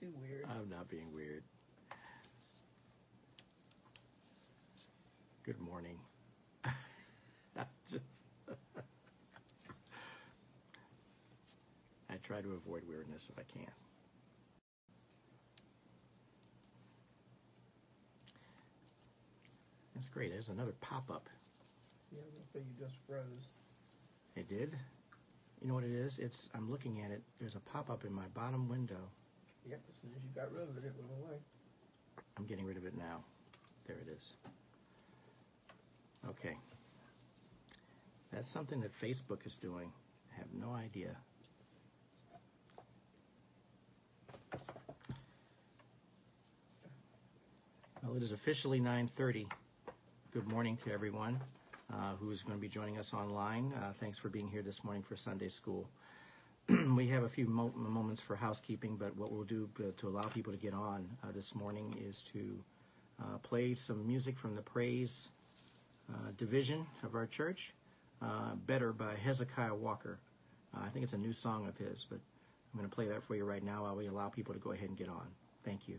too weird. I'm not being weird. Good morning. just I try to avoid weirdness if I can. That's great. There's another pop-up. Yeah, I'm gonna say you just froze. It did. You know what it is? It's I'm looking at it. There's a pop-up in my bottom window. Yep, as soon as you got rid of it, it went away. I'm getting rid of it now. There it is. Okay. That's something that Facebook is doing. I have no idea. Well, it is officially 9:30. Good morning to everyone uh, who's going to be joining us online. Uh, thanks for being here this morning for Sunday School. we have a few mo- moments for housekeeping, but what we'll do uh, to allow people to get on uh, this morning is to uh, play some music from the praise uh, division of our church, Better by Hezekiah Walker. I think it's a new song of his, but I'm going to play that for you right now while we allow people to go ahead and get on. Thank you.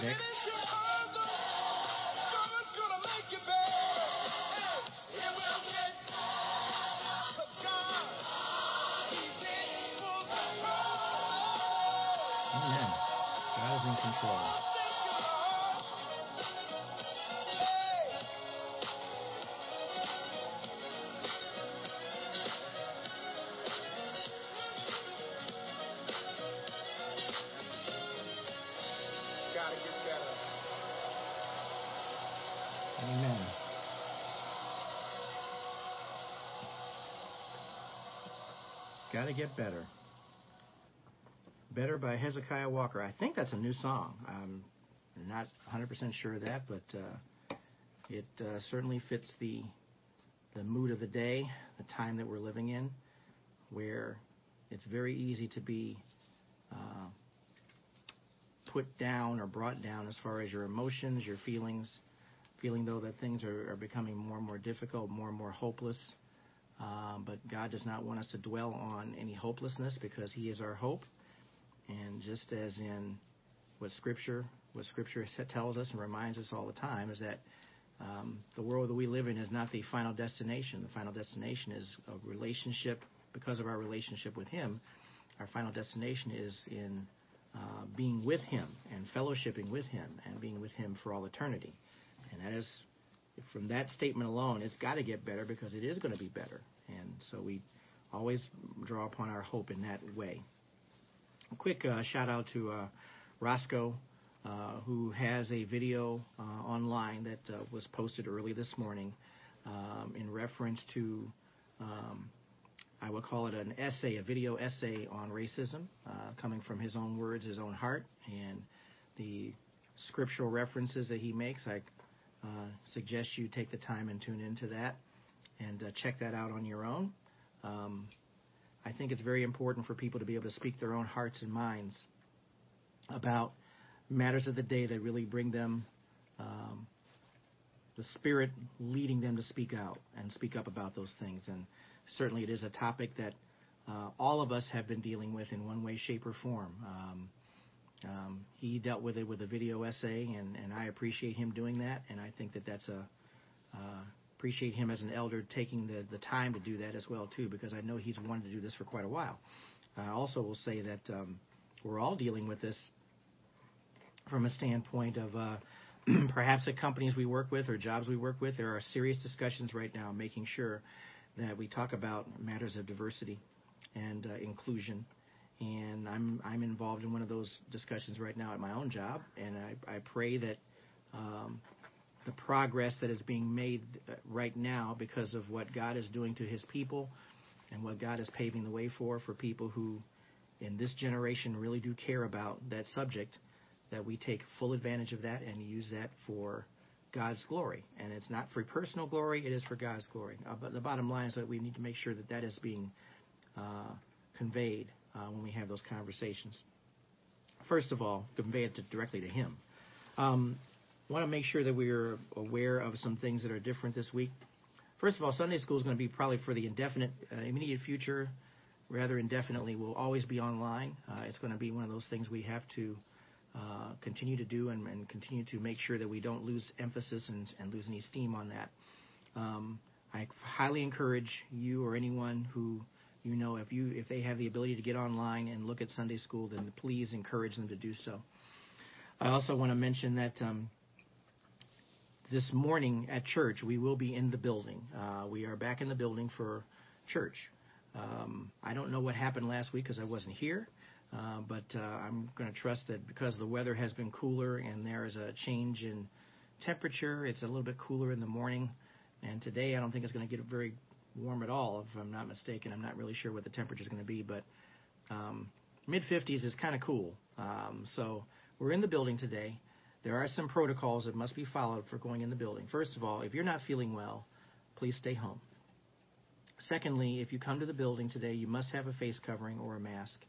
Hey, It's got to get better. Better by Hezekiah Walker. I think that's a new song. I'm not 100% sure of that, but uh, it uh, certainly fits the the mood of the day, the time that we're living in, where it's very easy to be uh, put down or brought down as far as your emotions, your feelings, feeling though that things are, are becoming more and more difficult, more and more hopeless. Um, but God does not want us to dwell on any hopelessness because He is our hope. And just as in what Scripture, what Scripture tells us and reminds us all the time is that um, the world that we live in is not the final destination. The final destination is a relationship because of our relationship with Him. Our final destination is in uh, being with Him and fellowshipping with Him and being with Him for all eternity. And that is, from that statement alone, it's got to get better because it is going to be better. And so we always draw upon our hope in that way. A quick uh, shout out to uh, Roscoe, uh, who has a video uh, online that uh, was posted early this morning um, in reference to, um, I would call it an essay, a video essay on racism, uh, coming from his own words, his own heart, and the scriptural references that he makes. I uh, suggest you take the time and tune into that and uh, check that out on your own. Um, I think it's very important for people to be able to speak their own hearts and minds about matters of the day that really bring them um, the Spirit leading them to speak out and speak up about those things. And certainly it is a topic that uh, all of us have been dealing with in one way, shape, or form. Um, um, he dealt with it with a video essay, and, and I appreciate him doing that. And I think that that's a uh, appreciate him as an elder taking the, the time to do that as well too, because I know he's wanted to do this for quite a while. I also will say that um, we're all dealing with this from a standpoint of uh, perhaps at companies we work with or jobs we work with. There are serious discussions right now making sure that we talk about matters of diversity and uh, inclusion and I'm I'm involved in one of those discussions right now at my own job, and I, I pray that um, the progress that is being made uh, right now because of what God is doing to His people and what God is paving the way for for people who in this generation really do care about that subject, that we take full advantage of that and use that for God's glory. And it's not for personal glory; it is for God's glory. Uh, but the bottom line is that we need to make sure that that is being uh, conveyed uh, when we have those conversations. First of all, convey it to, directly to him. Um, want to make sure that we're aware of some things that are different this week. First of all, Sunday school is going to be probably for the indefinite, uh, immediate future, rather indefinitely. Will always be online. Uh, it's going to be one of those things we have to uh, continue to do and, and, continue to make sure that we don't lose emphasis and, and lose any steam on that. Um, I highly encourage you or anyone who you know if you if they have the ability to get online and look at Sunday school, then please encourage them to do so. I also want to mention that um, this morning at church we will be in the building. Uh, we are back in the building for church. Um, I don't know what happened last week because I wasn't here, uh, but uh, I'm going to trust that because the weather has been cooler and there is a change in temperature, it's a little bit cooler in the morning. And today I don't think it's going to get very warm at all, if I'm not mistaken. I'm not really sure what the temperature is going to be, but um, mid 50s is kind of cool. Um, so we're in the building today. There are some protocols that must be followed for going in the building. First of all, if you're not feeling well, please stay home. Secondly, if you come to the building today, you must have a face covering or a mask.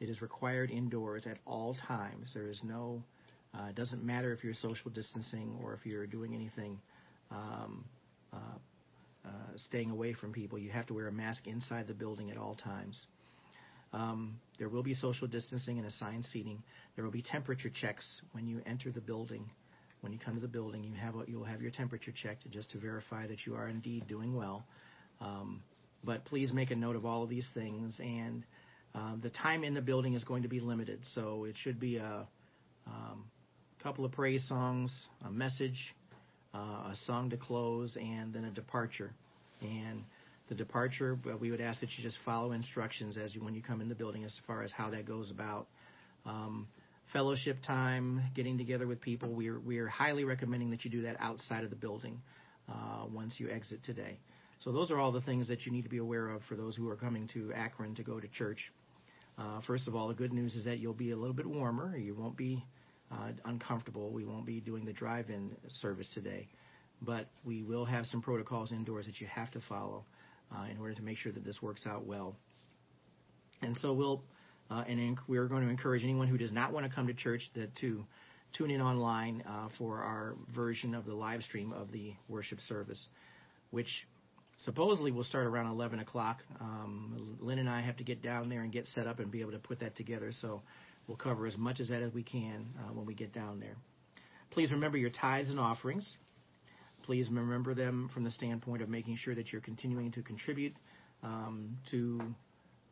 It is required indoors at all times. There is no, uh, doesn't matter if you're social distancing or if you're doing anything um, uh, uh, staying away from people. You have to wear a mask inside the building at all times. Um, there will be social distancing and assigned seating. There will be temperature checks when you enter the building. When you come to the building, you have a, you'll have your temperature checked just to verify that you are indeed doing well. Um, but please make a note of all of these things. And um, the time in the building is going to be limited, so it should be a um, couple of praise songs, a message, a song to close, and then a departure. And the departure, we would ask that you just follow instructions as you when you come in the building as far as how that goes about. Um, fellowship time, getting together with people. We are we are highly recommending that you do that outside of the building uh, once you exit today. So those are all the things that you need to be aware of for those who are coming to Akron to go to church. Uh, first of all, the good news is that you'll be a little bit warmer. You won't be uh, uncomfortable. We won't be doing the drive-in service today, but we will have some protocols indoors that you have to follow uh, in order to make sure that this works out well. And so we'll, uh, and we're going to encourage anyone who does not want to come to church that to tune in online uh, for our version of the live stream of the worship service, which supposedly will start around 11 o'clock. Um, Lynn and I have to get down there and get set up and be able to put that together. So we'll cover as much of that as we can uh, when we get down there. Please remember your tithes and offerings. Please remember them from the standpoint of making sure that you're continuing to contribute um, to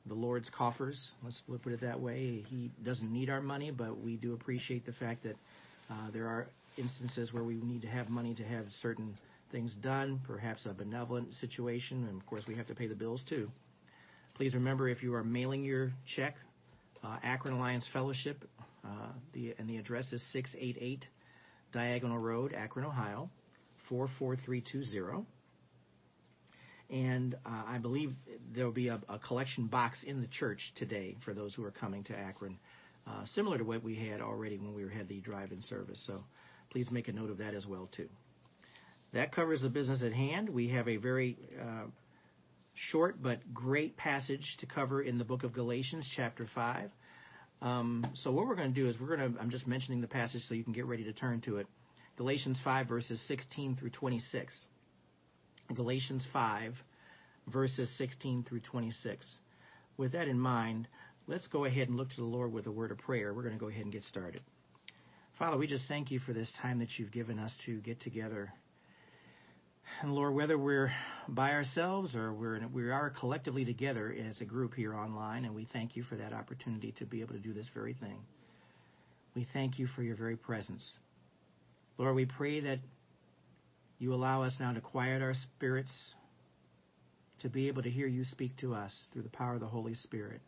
the Lord's coffers. Let's put it that way. He doesn't need our money, but we do appreciate the fact that uh, there are instances where we need to have money to have certain things done, perhaps a benevolent situation, and of course we have to pay the bills too. Please remember if you are mailing your check, uh, Akron Alliance Fellowship, uh, the, and the address is 688 Diagonal Road, Akron, Ohio, 44320. And uh, I believe there will be a, a, collection box in the church today for those who are coming to Akron, uh, similar to what we had already when we had the drive-in service. So please make a note of that as well too. That covers the business at hand. We have a very uh, short but great passage to cover in the book of Galatians, chapter 5. Um, so what we're going to do is we're going to, I'm just mentioning the passage so you can get ready to turn to it. Galatians 5, verses 16 through 26. Galatians 5, verses 16 through 26. With that in mind, let's go ahead and look to the Lord with a word of prayer. We're going to go ahead and get started. Father, we just thank you for this time that you've given us to get together and Lord, whether we're by ourselves or we're we are collectively together as a group here online, and we thank you for that opportunity to be able to do this very thing. We thank you for your very presence. Lord, we pray that you allow us now to quiet our spirits, to be able to hear you speak to us through the power of the Holy Spirit.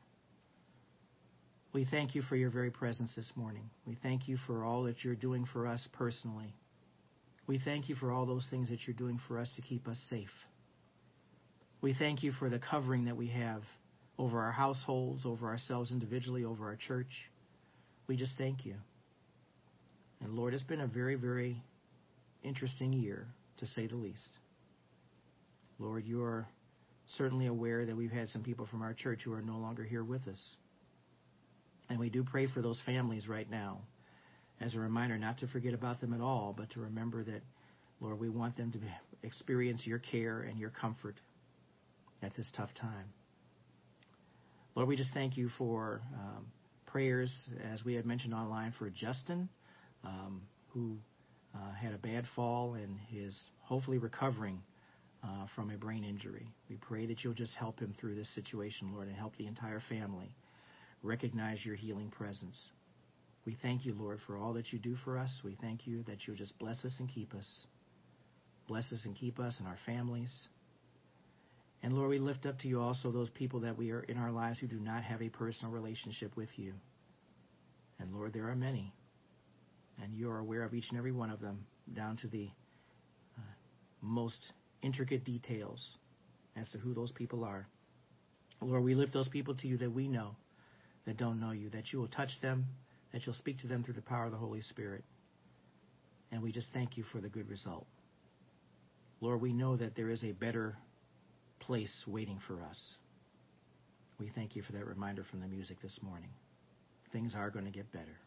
We thank you for your very presence this morning. We thank you for all that you're doing for us personally. We thank you for all those things that you're doing for us to keep us safe. We thank you for the covering that we have over our households, over ourselves individually, over our church. We just thank you. And Lord, it's been a very, very interesting year, to say the least. Lord, you are certainly aware that we've had some people from our church who are no longer here with us. And we do pray for those families right now as a reminder not to forget about them at all, but to remember that, Lord, we want them to experience your care and your comfort at this tough time. Lord, we just thank you for um, prayers, as we had mentioned online, for Justin, um, who uh, had a bad fall and is hopefully recovering uh, from a brain injury. We pray that you'll just help him through this situation, Lord, and help the entire family recognize your healing presence. We thank you, Lord, for all that you do for us. We thank you that you'll just bless us and keep us. Bless us and keep us and our families. And Lord, we lift up to you also those people that we are in our lives who do not have a personal relationship with you. And Lord, there are many. And you are aware of each and every one of them, down to the uh, most intricate details as to who those people are. Lord, we lift those people to you that we know that don't know you, that you will touch them, that you'll speak to them through the power of the Holy Spirit. And we just thank you for the good result. Lord, we know that there is a better place waiting for us. We thank you for that reminder from the music this morning. Things are going to get better.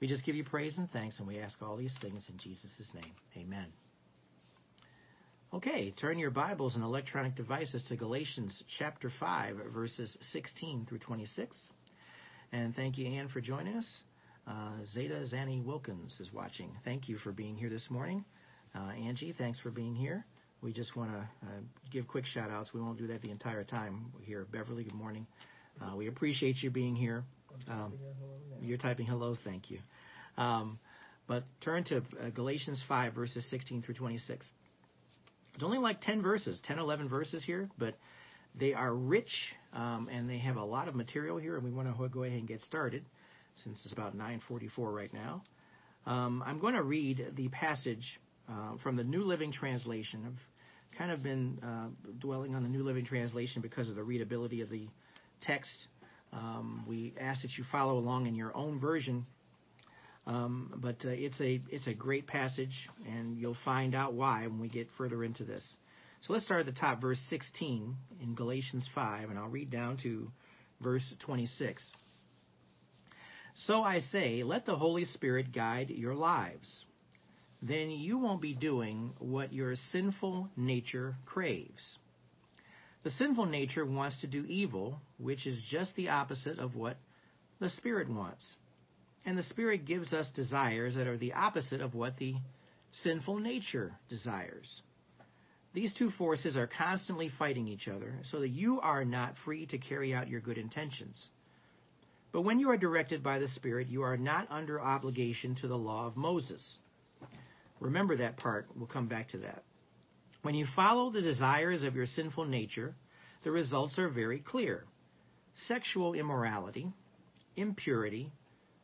We just give you praise and thanks, and we ask all these things in Jesus' name. Amen. Okay, turn your Bibles and electronic devices to Galatians chapter 5, verses 16 through 26. And thank you, Anne, for joining us. Uh, Zeta Zanny Wilkins is watching. Thank you for being here this morning. Uh, Angie, thanks for being here. We just want to uh, give quick shout outs. We won't do that the entire time here. Beverly, good morning. Uh, we appreciate you being here. Um, you're typing hellos, thank you. Um, but turn to uh, Galatians 5, verses 16 through 26. It's only like 10 verses, 10, 11 verses here, but they are rich um, and they have a lot of material here, and we want to go ahead and get started since it's about 9:44 right now. Um, I'm going to read the passage uh, from the New Living Translation. I've kind of been uh, dwelling on the New Living Translation because of the readability of the text. Um, we ask that you follow along in your own version, um, but uh, it's a it's a great passage, and you'll find out why when we get further into this. So let's start at the top, verse 16 in Galatians 5, and I'll read down to verse 26. So I say, let the Holy Spirit guide your lives. Then you won't be doing what your sinful nature craves. The sinful nature wants to do evil, which is just the opposite of what the Spirit wants. And the Spirit gives us desires that are the opposite of what the sinful nature desires. These two forces are constantly fighting each other so that you are not free to carry out your good intentions. But when you are directed by the Spirit, you are not under obligation to the law of Moses. Remember that part. We'll come back to that. When you follow the desires of your sinful nature, the results are very clear sexual immorality, impurity,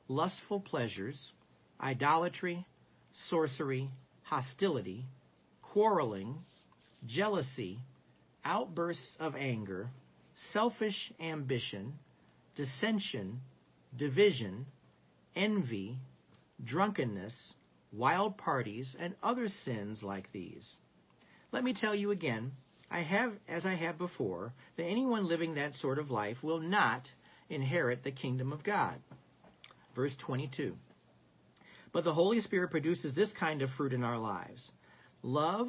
lustful pleasures, idolatry, sorcery, hostility, quarreling, jealousy, outbursts of anger, selfish ambition dissension, division, envy, drunkenness, wild parties, and other sins like these. Let me tell you again, I have, as I have before, that anyone living that sort of life will not inherit the kingdom of God. Verse 22. But the Holy Spirit produces this kind of fruit in our lives love,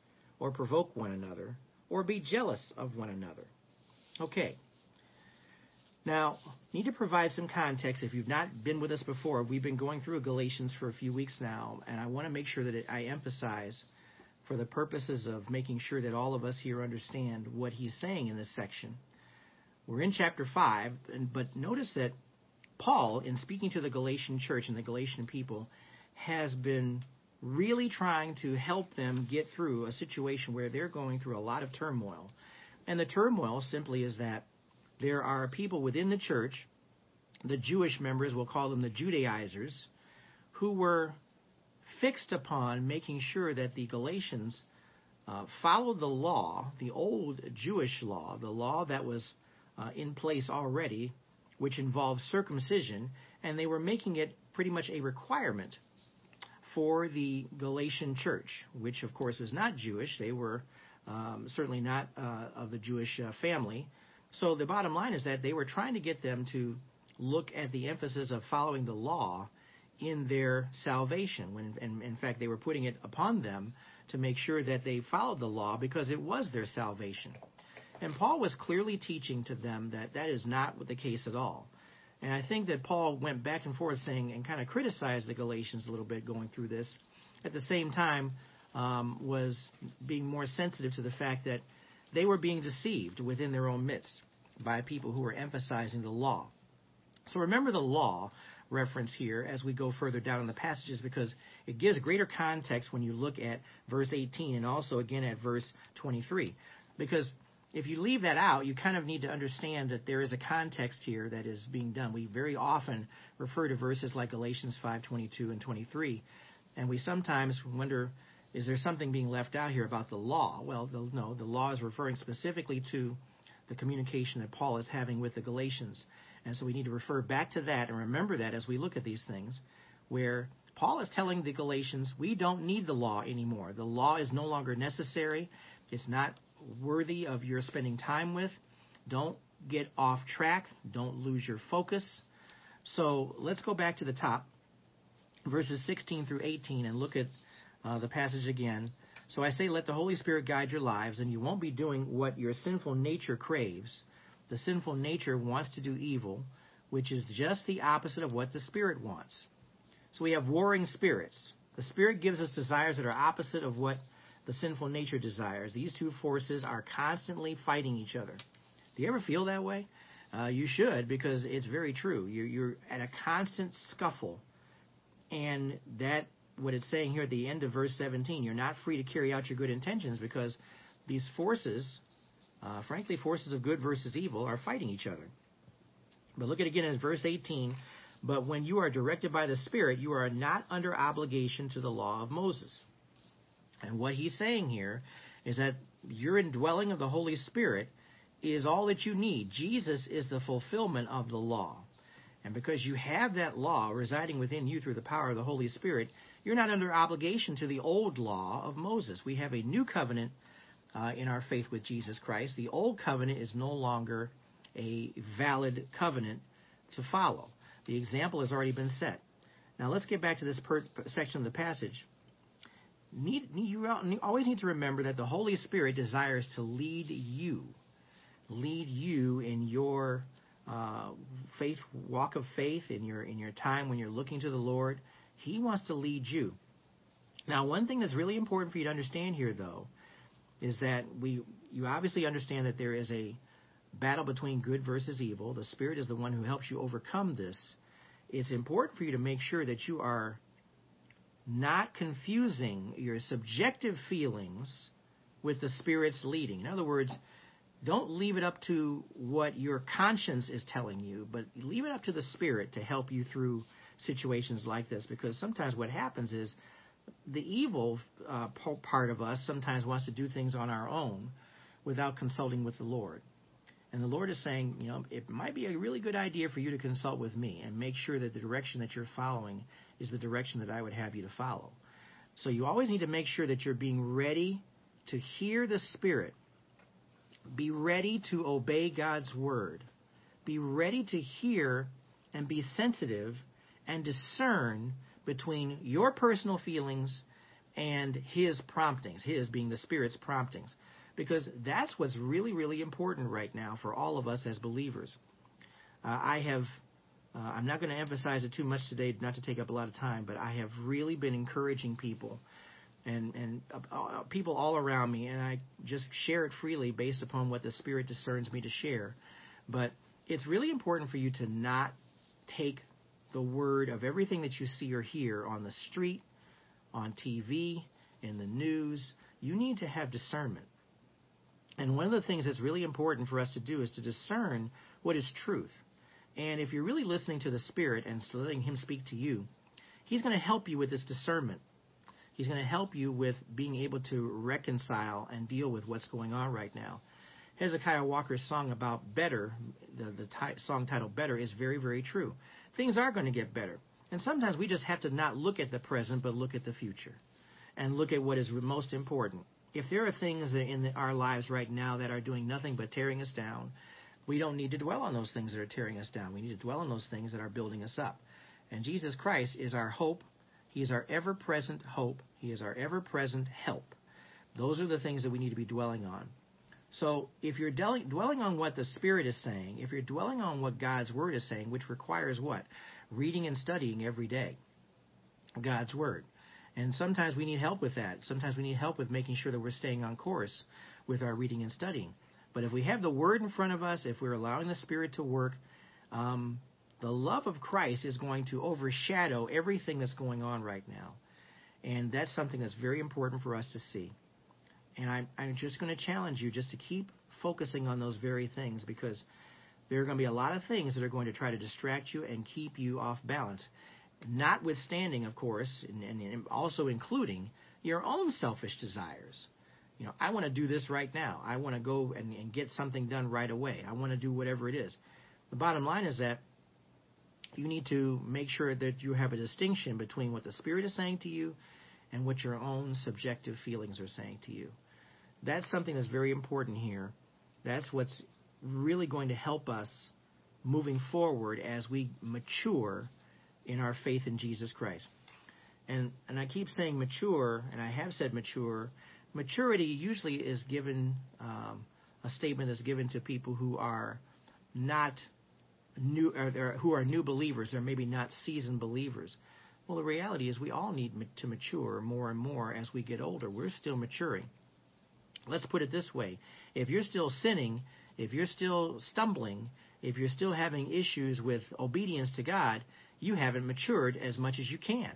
or provoke one another or be jealous of one another. Okay, now, need to provide some context. If you've not been with us before, we've been going through Galatians for a few weeks now, and I want to make sure that I emphasize, for the purposes of making sure that all of us here understand what he's saying in this section. We're in chapter 5, but notice that Paul, in speaking to the Galatian church and the Galatian people, has been really trying to help them get through a situation where they're going through a lot of turmoil. And the turmoil simply is that there are people within the church, the Jewish members, we'll call them the Judaizers, who were fixed upon making sure that the Galatians uh, followed the law, the old Jewish law, the law that was uh, in place already, which involved circumcision, and they were making it pretty much a requirement for the Galatian church, which of course was not Jewish. They were um, certainly not uh, of the Jewish uh, family. So the bottom line is that they were trying to get them to look at the emphasis of following the law in their salvation. When, in fact, they were putting it upon them to make sure that they followed the law because it was their salvation. And Paul was clearly teaching to them that that is not the case at all. And I think that Paul went back and forth saying and kind of criticized the Galatians a little bit going through this. At the same time, um, was being more sensitive to the fact that they were being deceived within their own midst by people who were emphasizing the law. So remember the law reference here as we go further down in the passages because it gives greater context when you look at verse 18 and also again at verse 23. Because if you leave that out, you kind of need to understand that there is a context here that is being done. We very often refer to verses like Galatians 5:22 and 23, and we sometimes wonder is there something being left out here about the law? Well, the, no, the law is referring specifically to the communication that Paul is having with the Galatians. And so we need to refer back to that and remember that as we look at these things, where Paul is telling the Galatians, we don't need the law anymore. The law is no longer necessary. It's not worthy of your spending time with. Don't get off track. Don't lose your focus. So let's go back to the top, verses 16 through 18, and look at uh, the passage again. So I say, let the Holy Spirit guide your lives, and you won't be doing what your sinful nature craves. The sinful nature wants to do evil, which is just the opposite of what the Spirit wants. So we have warring spirits. The Spirit gives us desires that are opposite of what the sinful nature desires. These two forces are constantly fighting each other. Do you ever feel that way? Uh, you should, because it's very true. You're, you're at a constant scuffle, and that what it's saying here at the end of verse 17. You're not free to carry out your good intentions because these forces, uh, frankly, forces of good versus evil, are fighting each other. But look at again in verse 18. But when you are directed by the Spirit, you are not under obligation to the law of Moses. And what he's saying here is that your indwelling of the Holy Spirit is all that you need. Jesus is the fulfillment of the law. And because you have that law residing within you through the power of the Holy Spirit, you're not under obligation to the old law of Moses. We have a new covenant uh, in our faith with Jesus Christ. The old covenant is no longer a valid covenant to follow. The example has already been set. Now let's get back to this per- section of the passage. Need, you always need to remember that the Holy Spirit desires to lead you, lead you in your uh, faith walk of faith, in your in your time when you're looking to the Lord. He wants to lead you. Now, one thing that's really important for you to understand here, though, is that we you obviously understand that there is a battle between good versus evil. The Spirit is the one who helps you overcome this. It's important for you to make sure that you are not confusing your subjective feelings with the Spirit's leading. In other words, don't leave it up to what your conscience is telling you, but leave it up to the Spirit to help you through situations like this because sometimes what happens is the evil uh, part of us sometimes wants to do things on our own without consulting with the Lord. And the Lord is saying, you know, it might be a really good idea for you to consult with me and make sure that the direction that you're following is the direction that I would have you to follow. So you always need to make sure that you're being ready to hear the Spirit. Be ready to obey God's word. Be ready to hear and be sensitive and discern between your personal feelings and his promptings, his being the Spirit's promptings. Because that's what's really, really important right now for all of us as believers. Uh, I have, uh, I'm not going to emphasize it too much today, not to take up a lot of time, but I have really been encouraging people and, and uh, uh people all around me, and I just share it freely based upon what the Spirit discerns me to share. But it's really important for you to not take the word of everything that you see or hear on the street, on TV, in the news. You need to have discernment. And one of the things that's really important for us to do is to discern what is truth. And if you're really listening to the Spirit and letting Him speak to you, He's going to help you with this discernment. He's going to help you with being able to reconcile and deal with what's going on right now. Hezekiah Walker's song about better, the, the t- song titled Better, is very, very true things are going to get better. And sometimes we just have to not look at the present, but look at the future and look at what is most important. If there are things in our lives right now that are doing nothing but tearing us down, we don't need to dwell on those things that are tearing us down. We need to dwell on those things that are building us up. And Jesus Christ is our hope. He is our ever present hope. He is our ever present help. Those are the things that we need to be dwelling on. So if you're dwelling on what the Spirit is saying, if you're dwelling on what God's Word is saying, which requires what? Reading and studying every day. God's Word. And sometimes we need help with that. Sometimes we need help with making sure that we're staying on course with our reading and studying. But if we have the Word in front of us, if we're allowing the Spirit to work, um, the love of Christ is going to overshadow everything that's going on right now. And that's something that's very important for us to see. And I'm, I'm just going to challenge you just to keep focusing on those very things because there are going to be a lot of things that are going to try to distract you and keep you off balance. Notwithstanding, of course, and, and also including your own selfish desires. You know, I want to do this right now. I want to go and, and get something done right away. I want to do whatever it is. The bottom line is that you need to make sure that you have a distinction between what the Spirit is saying to you and what your own subjective feelings are saying to you. That's something that's very important here. That's what's really going to help us moving forward as we mature in our faith in Jesus Christ. And and I keep saying mature, and I have said mature. Maturity usually is given um, a statement is given to people who are not new, or who are new believers, or maybe not seasoned believers. Well, the reality is we all need to mature more and more as we get older. We're still maturing. Let's put it this way: if you're still sinning, if you're still stumbling, if you're still having issues with obedience to God, you haven't matured as much as you can.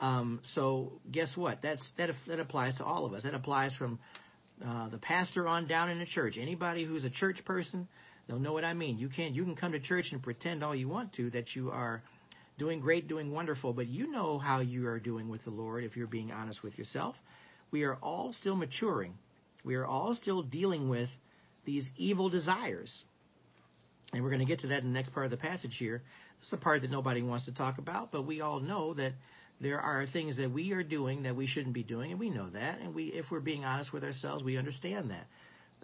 Um, so guess what? That's that that applies to all of us. That applies from uh, the pastor on down in the church. Anybody who's a church person, they'll know what I mean. You can you can come to church and pretend all you want to that you are doing great, doing wonderful, but you know how you are doing with the Lord if you're being honest with yourself. We are all still maturing. We are all still dealing with these evil desires. And we're going to get to that in the next part of the passage here. This is the part that nobody wants to talk about, but we all know that there are things that we are doing that we shouldn't be doing, and we know that. And we, if we're being honest with ourselves, we understand that.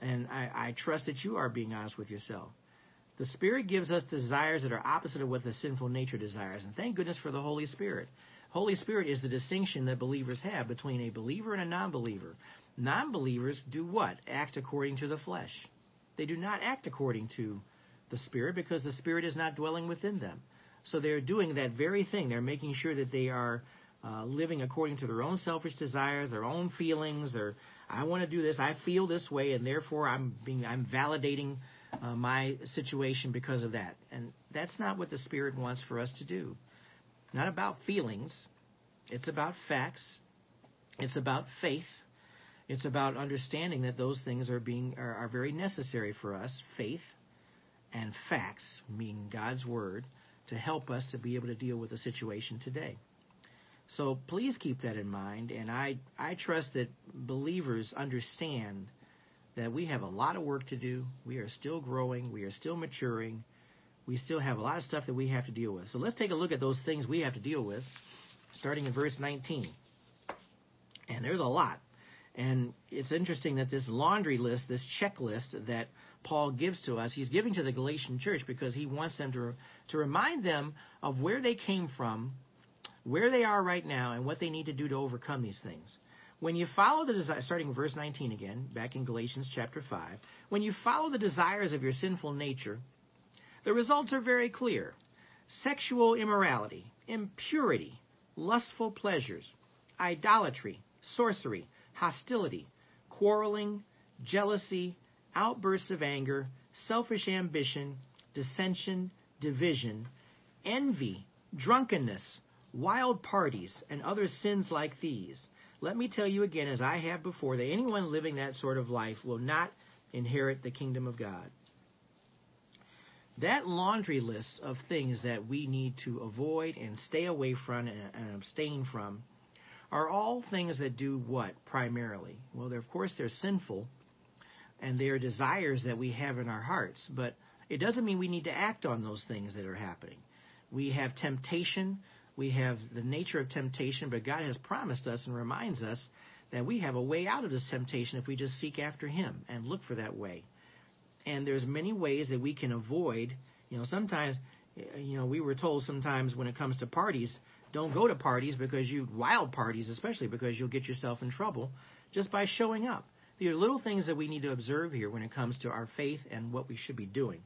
And I, I trust that you are being honest with yourself. The Spirit gives us desires that are opposite of what the sinful nature desires. And thank goodness for the Holy Spirit. Holy Spirit is the distinction that believers have between a believer and a non believer. Non believers do what? Act according to the flesh. They do not act according to the Spirit because the Spirit is not dwelling within them. So they're doing that very thing. They're making sure that they are uh, living according to their own selfish desires, their own feelings. Or I want to do this. I feel this way, and therefore I'm being I'm validating uh, my situation because of that. And that's not what the Spirit wants for us to do. Not about feelings. It's about facts. It's about faith. It's about understanding that those things are being are, are very necessary for us. Faith and facts, meaning God's word, to help us to be able to deal with the situation today. So please keep that in mind, and I, I trust that believers understand that we have a lot of work to do. We are still growing, we are still maturing, we still have a lot of stuff that we have to deal with. So let's take a look at those things we have to deal with, starting in verse 19. And there's a lot. And it's interesting that this laundry list, this checklist that Paul gives to us, he's giving to the Galatian church because he wants them to, to remind them of where they came from, where they are right now, and what they need to do to overcome these things. When you follow the starting verse 19 again, back in Galatians chapter 5, when you follow the desires of your sinful nature, the results are very clear sexual immorality, impurity, lustful pleasures, idolatry, sorcery, hostility, quarreling, jealousy, outbursts of anger, selfish ambition, dissension, division, envy, drunkenness, wild parties, and other sins like these. Let me tell you again, as I have before, that anyone living that sort of life will not inherit the kingdom of God. That laundry list of things that we need to avoid and stay away from and, abstain from are all things that do what primarily? Well, they're, of course, they're sinful, and they are desires that we have in our hearts. But it doesn't mean we need to act on those things that are happening. We have temptation, we have the nature of temptation, but God has promised us and reminds us that we have a way out of this temptation if we just seek after Him and look for that way. And there's many ways that we can avoid. You know, sometimes, you know, we were told sometimes when it comes to parties, don't go to parties because you wild parties, especially because you'll get yourself in trouble just by showing up. There are little things that we need to observe here when it comes to our faith and what we should be doing.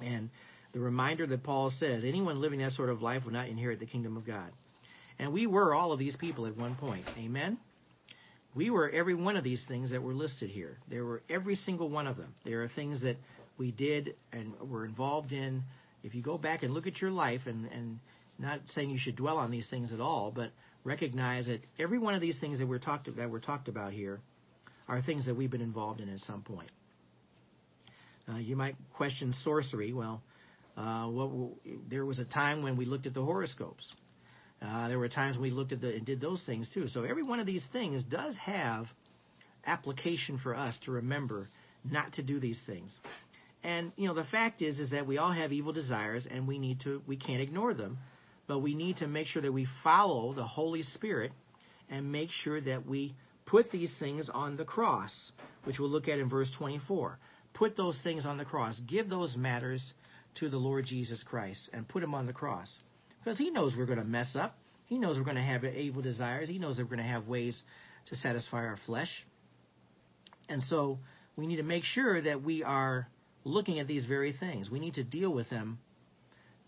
And the reminder that Paul says anyone living that sort of life will not inherit the kingdom of God. And we were all of these people at one point. Amen? We were every one of these things that were listed here. There were every single one of them. There are things that we did and were involved in. If you go back and look at your life, and, and not saying you should dwell on these things at all, but recognize that every one of these things that we're talked that we're talked about here are things that we've been involved in at some point. Uh, you might question sorcery. Well, uh, what, there was a time when we looked at the horoscopes. Uh, there were times when we looked at the and did those things too. So every one of these things does have application for us to remember not to do these things. And you know the fact is is that we all have evil desires and we need to we can't ignore them, but we need to make sure that we follow the Holy Spirit and make sure that we put these things on the cross, which we'll look at in verse 24. Put those things on the cross. Give those matters to the Lord Jesus Christ and put them on the cross. Because he knows we're going to mess up. He knows we're going to have evil desires. He knows that we're going to have ways to satisfy our flesh. And so we need to make sure that we are looking at these very things. We need to deal with them.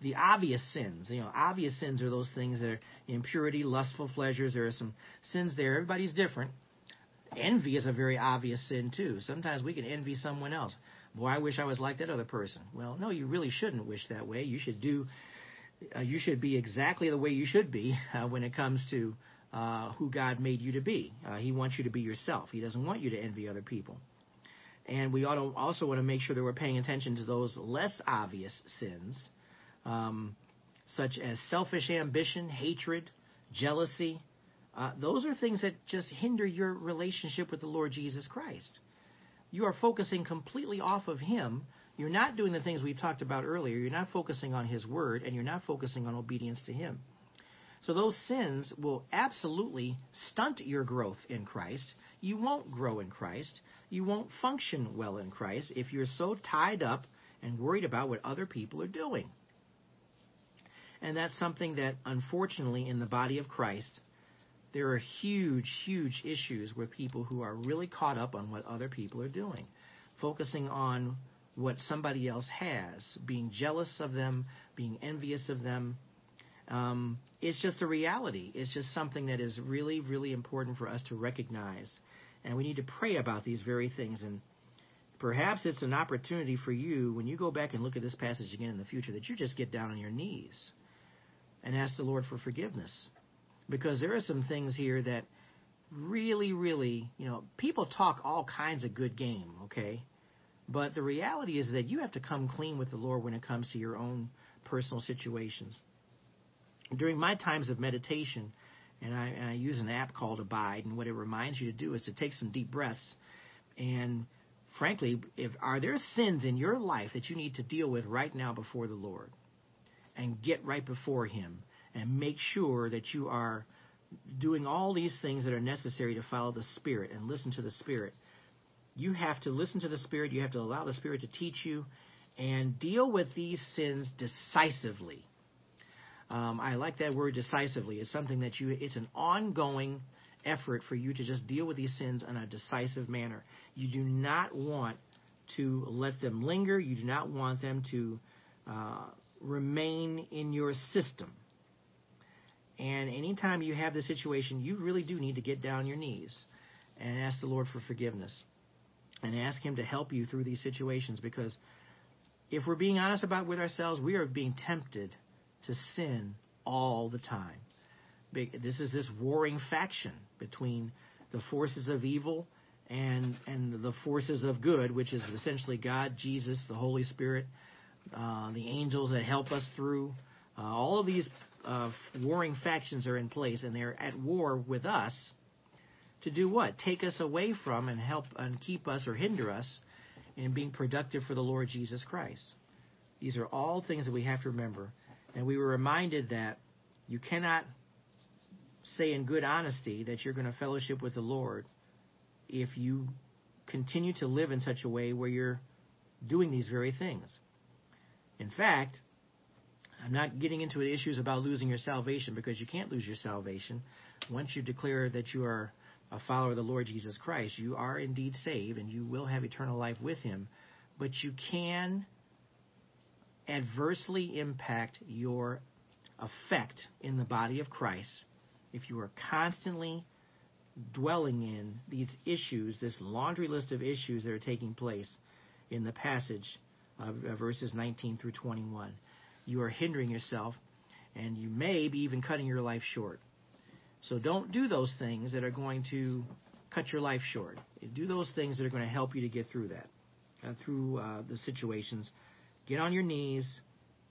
The obvious sins, you know, obvious sins are those things that are impurity, lustful pleasures. There are some sins there. Everybody's different. Envy is a very obvious sin too. Sometimes we can envy someone else. Boy, I wish I was like that other person. Well, no, you really shouldn't wish that way. You should do. Uh, you should be exactly the way you should be uh, when it comes to uh, who God made you to be. Uh, he wants you to be yourself. He doesn't want you to envy other people. And we ought to also want to make sure that we're paying attention to those less obvious sins, um, such as selfish ambition, hatred, jealousy. Uh, those are things that just hinder your relationship with the Lord Jesus Christ. You are focusing completely off of Him. You're not doing the things we've talked about earlier. You're not focusing on His Word, and you're not focusing on obedience to Him. So those sins will absolutely stunt your growth in Christ. You won't grow in Christ. You won't function well in Christ if you're so tied up and worried about what other people are doing. And that's something that, unfortunately, in the body of Christ, there are huge, huge issues with people who are really caught up on what other people are doing, focusing on what somebody else has, being jealous of them, being envious of them. Um, it's just a reality. It's just something that is really, really important for us to recognize. And we need to pray about these very things. And perhaps it's an opportunity for you, when you go back and look at this passage again in the future, that you just get down on your knees and ask the Lord for forgiveness. Because there are some things here that really, really, you know, people talk all kinds of good game, okay? But the reality is that you have to come clean with the Lord when it comes to your own personal situations. During my times of meditation, and I, and I use an app called Abide, and what it reminds you to do is to take some deep breaths. And frankly, if are there sins in your life that you need to deal with right now before the Lord, and get right before Him, and make sure that you are doing all these things that are necessary to follow the Spirit and listen to the Spirit. You have to listen to the Spirit. You have to allow the Spirit to teach you and deal with these sins decisively. Um, I like that word decisively. It's something that you, it's an ongoing effort for you to just deal with these sins in a decisive manner. You do not want to let them linger. You do not want them to uh, remain in your system. And anytime you have this situation, you really do need to get down your knees and ask the Lord for forgiveness and ask Him to help you through these situations because if we're being honest about with ourselves, we are being tempted to sin all the time. This is this warring faction between the forces of evil and and the forces of good, which is essentially God, Jesus, the Holy Spirit, uh, the angels that help us through. Uh, all of these uh, warring factions are in place, and they're at war with us to do what? Take us away from and help and keep us or hinder us in being productive for the Lord Jesus Christ. These are all things that we have to remember. And we were reminded that you cannot say in good honesty that you're going to fellowship with the Lord if you continue to live in such a way where you're doing these very things. In fact, I'm not getting into issues about losing your salvation because you can't lose your salvation. Once you declare that you are a follower of the Lord Jesus Christ, you are indeed saved and you will have eternal life with Him. But you can adversely impact your effect in the body of Christ if you are constantly dwelling in these issues, this laundry list of issues that are taking place in the passage of uh, verses 19 through 21. You are hindering yourself, and you may be even cutting your life short. So don't do those things that are going to cut your life short. Do those things that are going to help you to get through that, uh, through uh, the situations Get on your knees,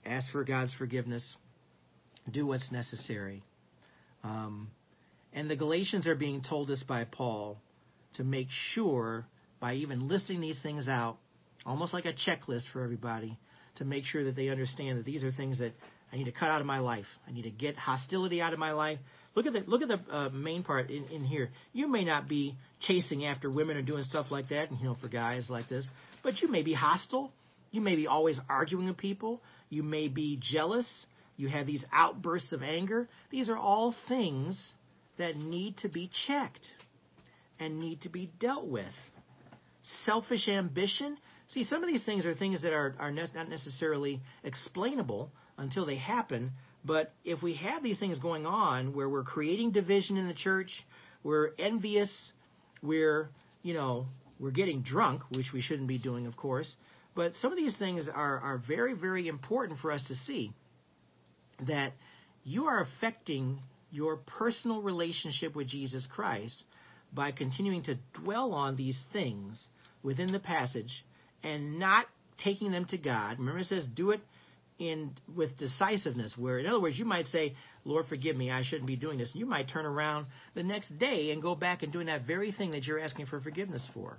ask for God's forgiveness, do what's necessary, Um, and the Galatians are being told this by Paul to make sure, by even listing these things out, almost like a checklist for everybody, to make sure that they understand that these are things that I need to cut out of my life. I need to get hostility out of my life. Look at the look at the uh, main part in, in here. You may not be chasing after women or doing stuff like that, and you know, for guys like this, but you may be hostile. You may be always arguing with people. You may be jealous. You have these outbursts of anger. These are all things that need to be checked and need to be dealt with. Selfish ambition. See, some of these things are things that are, are ne- not necessarily explainable until they happen. But if we have these things going on where we're creating division in the church, we're envious, we're, you know, we're getting drunk, which we shouldn't be doing, of course. But some of these things are, are very, very important for us to see that you are affecting your personal relationship with Jesus Christ by continuing to dwell on these things within the passage and not taking them to God. Remember, it says, do it in with decisiveness. Where, in other words, you might say, "Lord, forgive me, I shouldn't be doing this." And You might turn around the next day and go back and doing that very thing that you're asking for forgiveness for.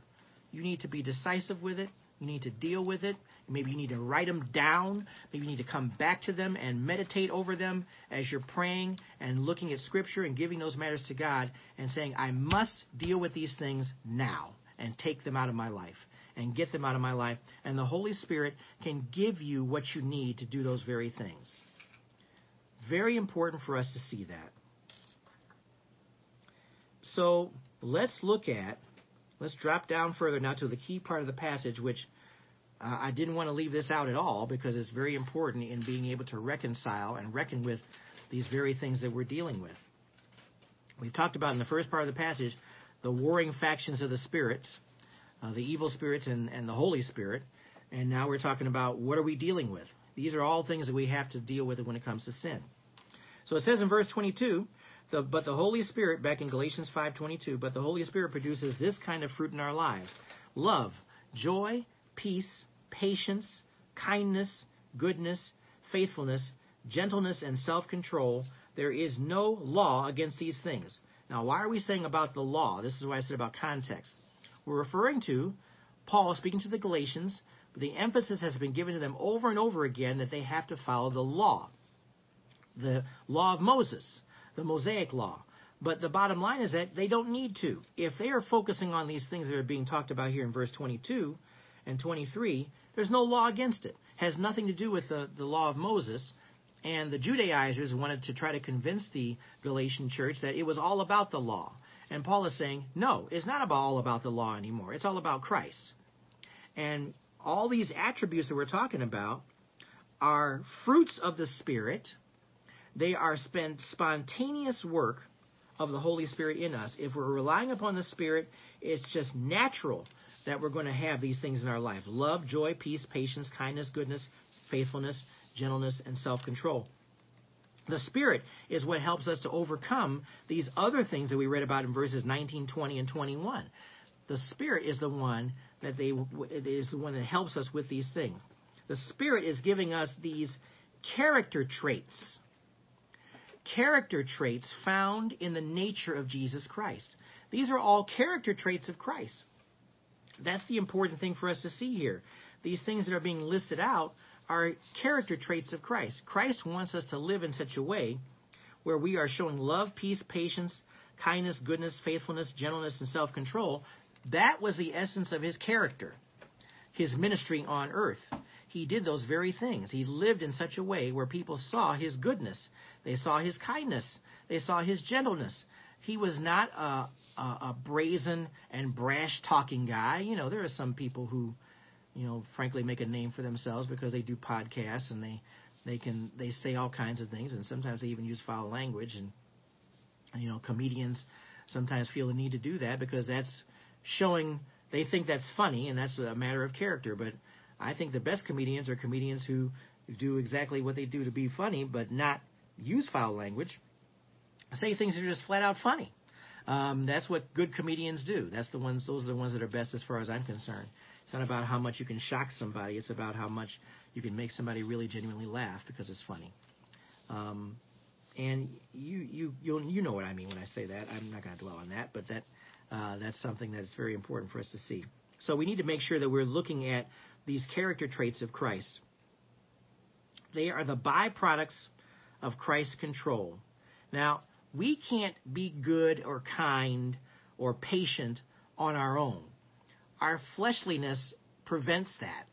You need to be decisive with it. You need to deal with it. Maybe you need to write them down. Maybe you need to come back to them and meditate over them as you're praying and looking at Scripture and giving those matters to God and saying, I must deal with these things now and take them out of my life and get them out of my life. And the Holy Spirit can give you what you need to do those very things. Very important for us to see that. So let's look at, let's drop down further now to the key part of the passage, which uh, I didn't want to leave this out at all because it's very important in being able to reconcile and reckon with these very things that we're dealing with. We've talked about in the first part of the passage the warring factions of the spirits, uh, the evil spirits and, and the Holy Spirit. And now we're talking about what are we dealing with? These are all things that we have to deal with when it comes to sin. So it says in verse 22, the, but the Holy Spirit, back in Galatians 5:22, but the Holy Spirit produces this kind of fruit in our lives: love, joy, peace, patience, kindness, goodness, faithfulness, gentleness, and self-control. There is no law against these things. Now, why are we saying about the law? This is why I said about context. We're referring to Paul speaking to the Galatians, but the emphasis has been given to them over and over again that they have to follow the law, the law of Moses, the Mosaic law. But the bottom line is that they don't need to. If they are focusing on these things that are being talked about here in verse 22 and 23, there's no law against it. it has nothing to do with the, the law of Moses. And the Judaizers wanted to try to convince the Galatian church that it was all about the law. And Paul is saying, no, it's not about all about the law anymore. It's all about Christ. And all these attributes that we're talking about are fruits of the Spirit. They are spent spontaneous work of the Holy Spirit in us. If we're relying upon the Spirit, it's just natural that we're going to have these things in our life love, joy, peace, patience, kindness, goodness, faithfulness, gentleness, and self control. The Spirit is what helps us to overcome these other things that we read about in verses 19, 20, and 21. The Spirit is the one that they is the one that helps us with these things. The Spirit is giving us these character traits. Character traits found in the nature of Jesus Christ. These are all character traits of Christ. That's the important thing for us to see here. These things that are being listed out are character traits of Christ. Christ wants us to live in such a way where we are showing love, peace, patience, kindness, goodness, faithfulness, gentleness, and self control. That was the essence of his character, his ministry on earth. He did those very things. He lived in such a way where people saw his goodness, they saw his kindness, they saw his gentleness. He was not a, a, a brazen and brash talking guy. You know, there are some people who you know, frankly, make a name for themselves because they do podcasts and they they can they say all kinds of things. And sometimes they even use foul language. And you know comedians sometimes feel the need to do that because that's showing they think that's funny and that's a matter of character. But i think the best comedians are comedians who do exactly what they do to be funny but not use foul language. Say things that are just flat out funny. Um, that's what good comedians do. That's the ones those are the ones that are best as far as i'm concerned it's not about how much you can shock somebody. It's about how much you can make somebody really genuinely laugh because it's funny. Um, And you you you you know what I mean when I say that. I'm not going to dwell on that, but that uh, that's something that's very important for us to see. So we need to make sure that we're looking at these character traits of Christ. They are the byproducts of Christ's control. Now, we can't be good or kind or patient on our own. Our fleshliness prevents that,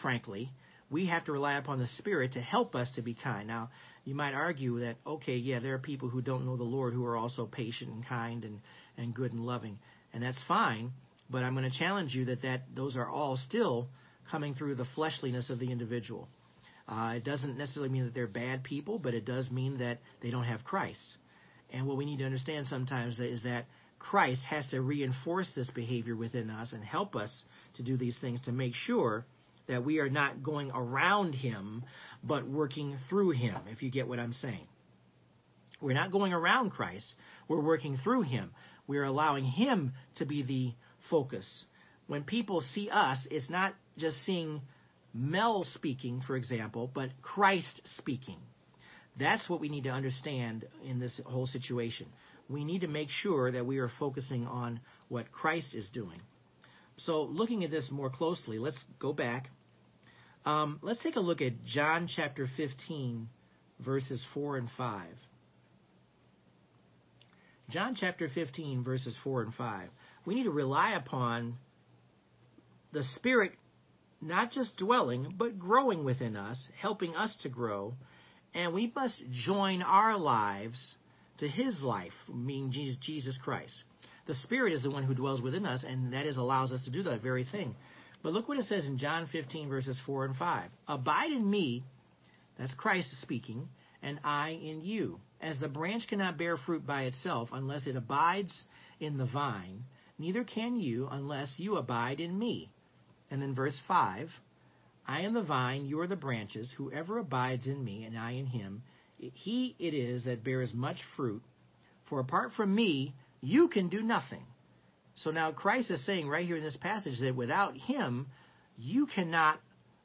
frankly. We have to rely upon the Spirit to help us to be kind. Now, you might argue that, okay, yeah, there are people who don't know the Lord who are also patient and kind and, and good and loving, and that's fine. But I'm going to challenge you that, that those are all still coming through the fleshliness of the individual. Uh, it doesn't necessarily mean that they're bad people, but it does mean that they don't have Christ. And what we need to understand sometimes is that Christ has to reinforce this behavior within us and help us to do these things to make sure that we are not going around Him, but working through Him, if you get what I'm saying. We're not going around Christ, we're working through Him. We're allowing Him to be the focus. When people see us, it's not just seeing Mel speaking, for example, but Christ speaking. That's what we need to understand in this whole situation. We need to make sure that we are focusing on what Christ is doing. So, looking at this more closely, let's go back. Um, let's take a look at John chapter 15, verses 4 and 5. John chapter 15, verses 4 and 5. We need to rely upon the Spirit not just dwelling, but growing within us, helping us to grow. And we must join our lives to His life, meaning Jesus Christ. The Spirit is the one who dwells within us, and that is allows us to do that very thing. But look what it says in John 15, verses 4 and 5. Abide in me, that's Christ speaking, and I in you. As the branch cannot bear fruit by itself unless it abides in the vine, neither can you unless you abide in me. And then verse 5 I am the vine, you are the branches. Whoever abides in me, and I in him, he it is that bears much fruit. For apart from me, you can do nothing. So now Christ is saying right here in this passage that without him, you cannot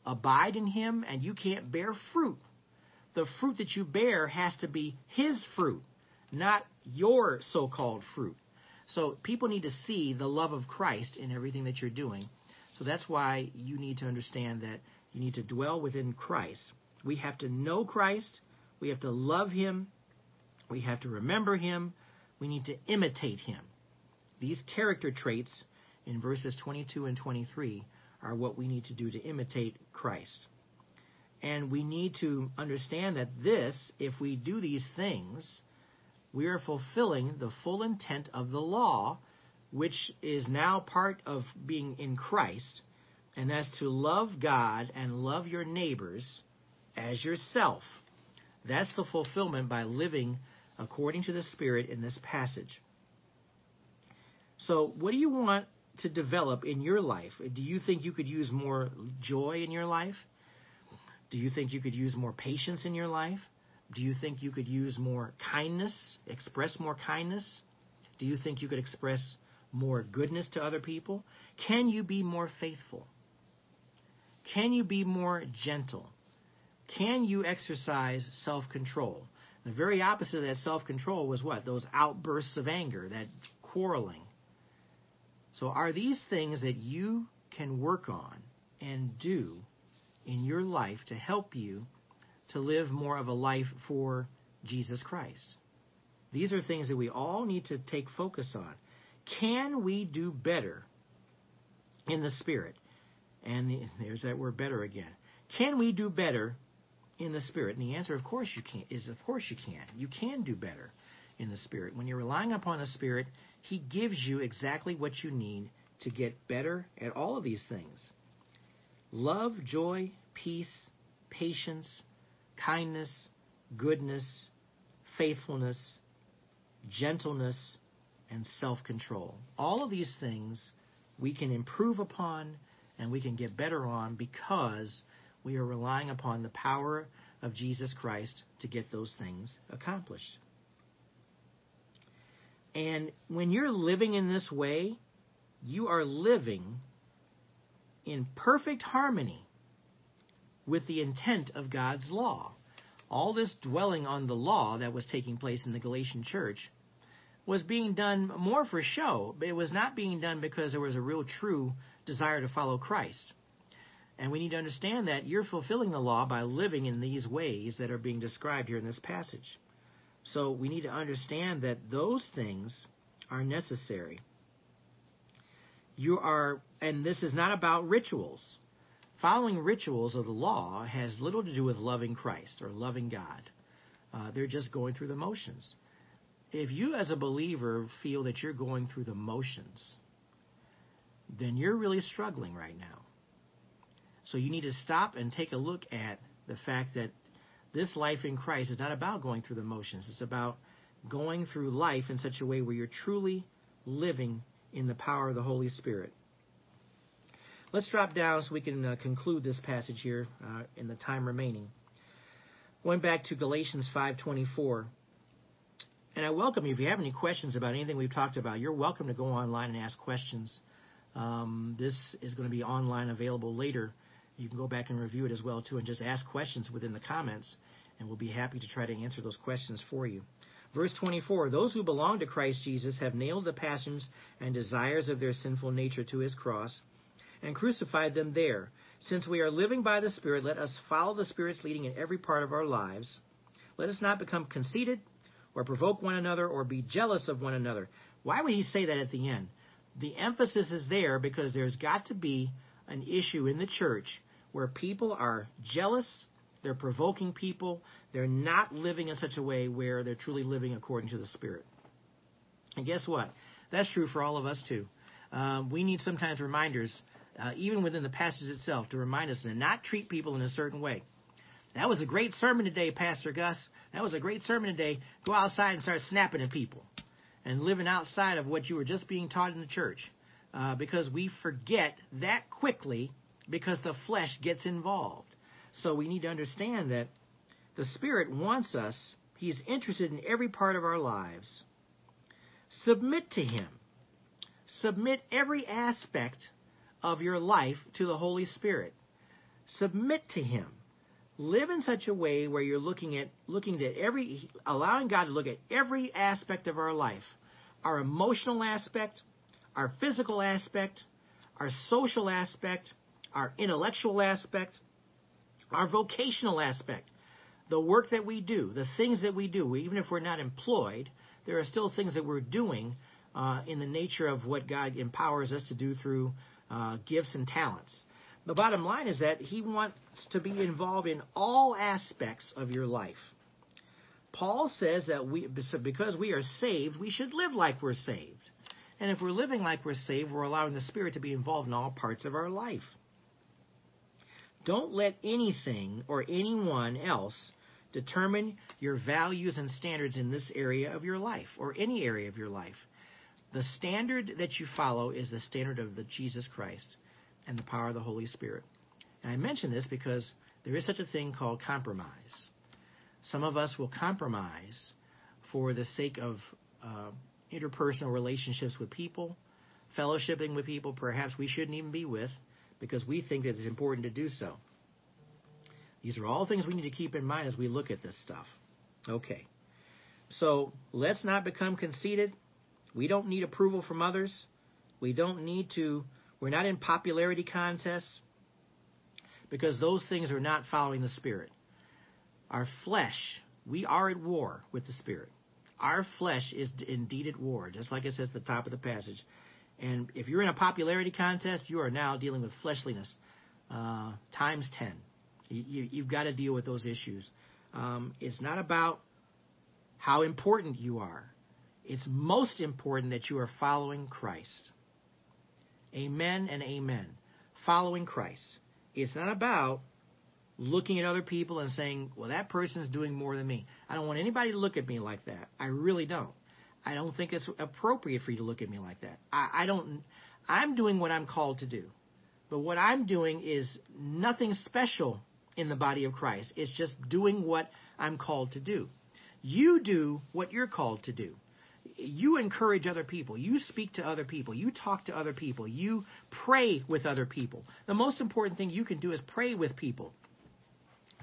abide in him and you can't bear fruit. The fruit that you bear has to be his fruit, not your so called fruit. So people need to see the love of Christ in everything that you're doing. So that's why you need to understand that you need to dwell within Christ. We have to know Christ. We have to love him. We have to remember him. We need to imitate him. These character traits in verses 22 and 23 are what we need to do to imitate Christ. And we need to understand that this, if we do these things, we are fulfilling the full intent of the law, which is now part of being in Christ, and that's to love God and love your neighbors as yourself. That's the fulfillment by living according to the Spirit in this passage. So, what do you want to develop in your life? Do you think you could use more joy in your life? Do you think you could use more patience in your life? Do you think you could use more kindness, express more kindness? Do you think you could express more goodness to other people? Can you be more faithful? Can you be more gentle? Can you exercise self control? The very opposite of that self control was what? Those outbursts of anger, that quarreling. So, are these things that you can work on and do in your life to help you to live more of a life for Jesus Christ? These are things that we all need to take focus on. Can we do better in the Spirit? And the, there's that word better again. Can we do better in the Spirit? And the answer, of course, you can. Is of course you can. You can do better in the Spirit. When you're relying upon the Spirit, He gives you exactly what you need to get better at all of these things love, joy, peace, patience, kindness, goodness, faithfulness, gentleness, and self control. All of these things we can improve upon and we can get better on because we are relying upon the power of Jesus Christ to get those things accomplished. And when you're living in this way, you are living in perfect harmony with the intent of God's law. all this dwelling on the law that was taking place in the Galatian church was being done more for show, but it was not being done because there was a real true desire to follow Christ. And we need to understand that you're fulfilling the law by living in these ways that are being described here in this passage. So we need to understand that those things are necessary. You are, and this is not about rituals. Following rituals of the law has little to do with loving Christ or loving God. Uh, they're just going through the motions. If you, as a believer, feel that you're going through the motions, then you're really struggling right now. So you need to stop and take a look at the fact that this life in Christ is not about going through the motions. It's about going through life in such a way where you're truly living in the power of the Holy Spirit. Let's drop down so we can uh, conclude this passage here uh, in the time remaining. Going back to Galatians 5:24, and I welcome you if you have any questions about anything we've talked about. You're welcome to go online and ask questions. Um, this is going to be online available later. You can go back and review it as well too, and just ask questions within the comments, and we'll be happy to try to answer those questions for you. Verse 24 Those who belong to Christ Jesus have nailed the passions and desires of their sinful nature to his cross and crucified them there. Since we are living by the Spirit, let us follow the Spirit's leading in every part of our lives. Let us not become conceited or provoke one another or be jealous of one another. Why would he say that at the end? The emphasis is there because there's got to be an issue in the church where people are jealous, they're provoking people, they're not living in such a way where they're truly living according to the Spirit. And guess what? That's true for all of us too. Um, we need sometimes reminders, uh, even within the passage itself, to remind us to not treat people in a certain way. That was a great sermon today, Pastor Gus. That was a great sermon today. Go outside and start snapping at people and living outside of what you were just being taught in the church. Uh, because we forget that quickly because the flesh gets involved. So we need to understand that the Spirit wants us, He's interested in every part of our lives. Submit to Him. Submit every aspect of your life to the Holy Spirit. Submit to Him. Live in such a way where you're looking at looking at every allowing God to look at every aspect of our life. Our emotional aspect, our physical aspect, our social aspect, our intellectual aspect, our vocational aspect, the work that we do, the things that we do, even if we're not employed, there are still things that we're doing uh, in the nature of what God empowers us to do through uh, gifts and talents. The bottom line is that He wants to be involved in all aspects of your life. Paul says that we, because we are saved, we should live like we're saved. And if we're living like we're saved, we're allowing the Spirit to be involved in all parts of our life. Don't let anything or anyone else determine your values and standards in this area of your life or any area of your life. The standard that you follow is the standard of the Jesus Christ and the power of the Holy Spirit. And I mention this because there is such a thing called compromise. Some of us will compromise for the sake of uh, interpersonal relationships with people, fellowshipping with people perhaps we shouldn't even be with, because we think that it's important to do so. These are all things we need to keep in mind as we look at this stuff. Okay. So let's not become conceited. We don't need approval from others. We don't need to, we're not in popularity contests because those things are not following the Spirit. Our flesh, we are at war with the Spirit. Our flesh is indeed at war, just like it says at the top of the passage. And if you're in a popularity contest, you are now dealing with fleshliness uh, times 10. You, have got to deal with those issues. Um, it's not about how important you are, it's most important that you are following Christ. Amen and amen. Following Christ. It's not about looking at other people and saying, well, that person's doing more than me. I don't want anybody to look at me like that. I really don't. I don't think it's appropriate for you to look at me like that. I, I don't. I'm doing what I'm called to do, but what I'm doing is nothing special in the body of Christ. It's just doing what I'm called to do. You do what you're called to do. You encourage other people. You speak to other people. You talk to other people. You pray with other people. The most important thing you can do is pray with people.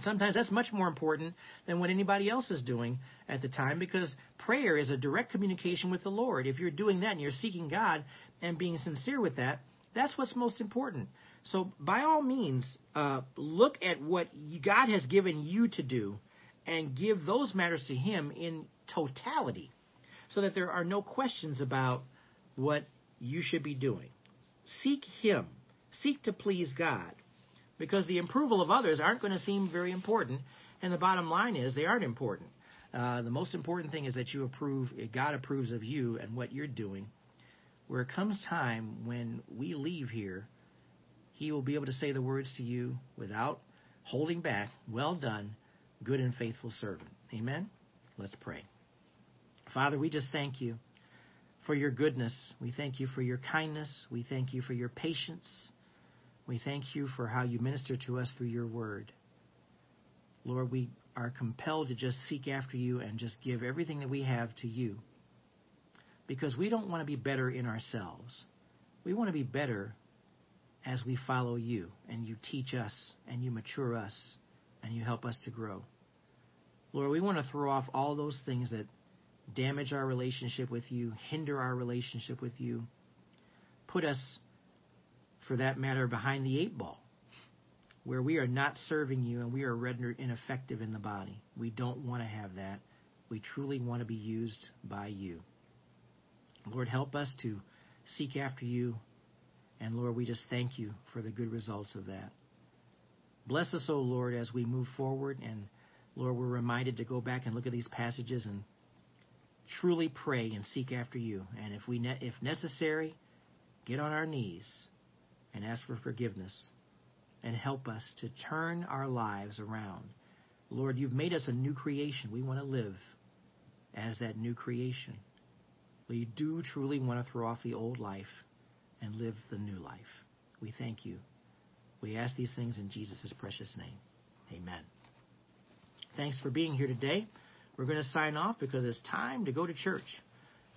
Sometimes that's much more important than what anybody else is doing at the time because prayer is a direct communication with the Lord. If you're doing that and you're seeking God and being sincere with that, that's what's most important. So, by all means, uh, look at what God has given you to do and give those matters to Him in totality so that there are no questions about what you should be doing. Seek Him, seek to please God because the approval of others aren't going to seem very important. And the bottom line is they aren't important. Uh, the most important thing is that you approve, God approves of you and what you're doing. Where it comes time when we leave here, He will be able to say the words to you without holding back. Well done, good and faithful servant. Amen. Let's pray. Father, we just thank you for your goodness. We thank you for your kindness. We thank you for your patience. We thank you for how you minister to us through your word. Lord, we are compelled to just seek after you and just give everything that we have to you because we don't want to be better in ourselves. We want to be better as we follow you and you teach us and you mature us and you help us to grow. Lord, we want to throw off all those things that damage our relationship with you, hinder our relationship with you, put us for that matter, behind the eight ball, where we are not serving you and we are rendered ineffective in the body. We don't want to have that. We truly want to be used by you. Lord, help us to seek after you. And Lord, we just thank you for the good results of that. Bless us, O oh Lord, as we move forward. And Lord, we're reminded to go back and look at these passages and truly pray and seek after you. And if we, ne- if necessary, get on our knees and ask for forgiveness and help us to turn our lives around. Lord, you've made us a new creation. We want to live as that new creation. We do truly want to throw off the old life and live the new life. We thank you. We ask these things in Jesus' precious name. Amen. Thanks for being here today. We're going to sign off because it's time to go to church.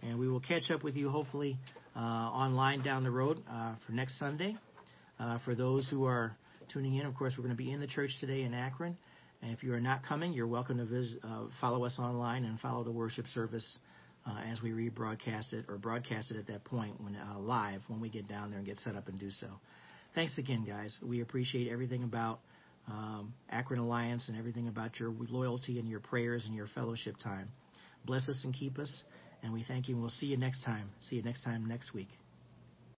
And we will catch up with you hopefully uh, online down the road uh, for next Sunday. Uh, for those who are tuning in, of course, we're going to be in the church today in Akron. And if you are not coming, you're welcome to visit, uh, follow us online and follow the worship service uh, as we rebroadcast it or broadcast it at that point when live when we get down there and get set up and do so. Thanks again, guys. We appreciate everything about um, Akron Alliance and everything about your loyalty and your prayers and your fellowship time. Bless us and keep us. And we thank you. And we'll see you next time. See you next time next week.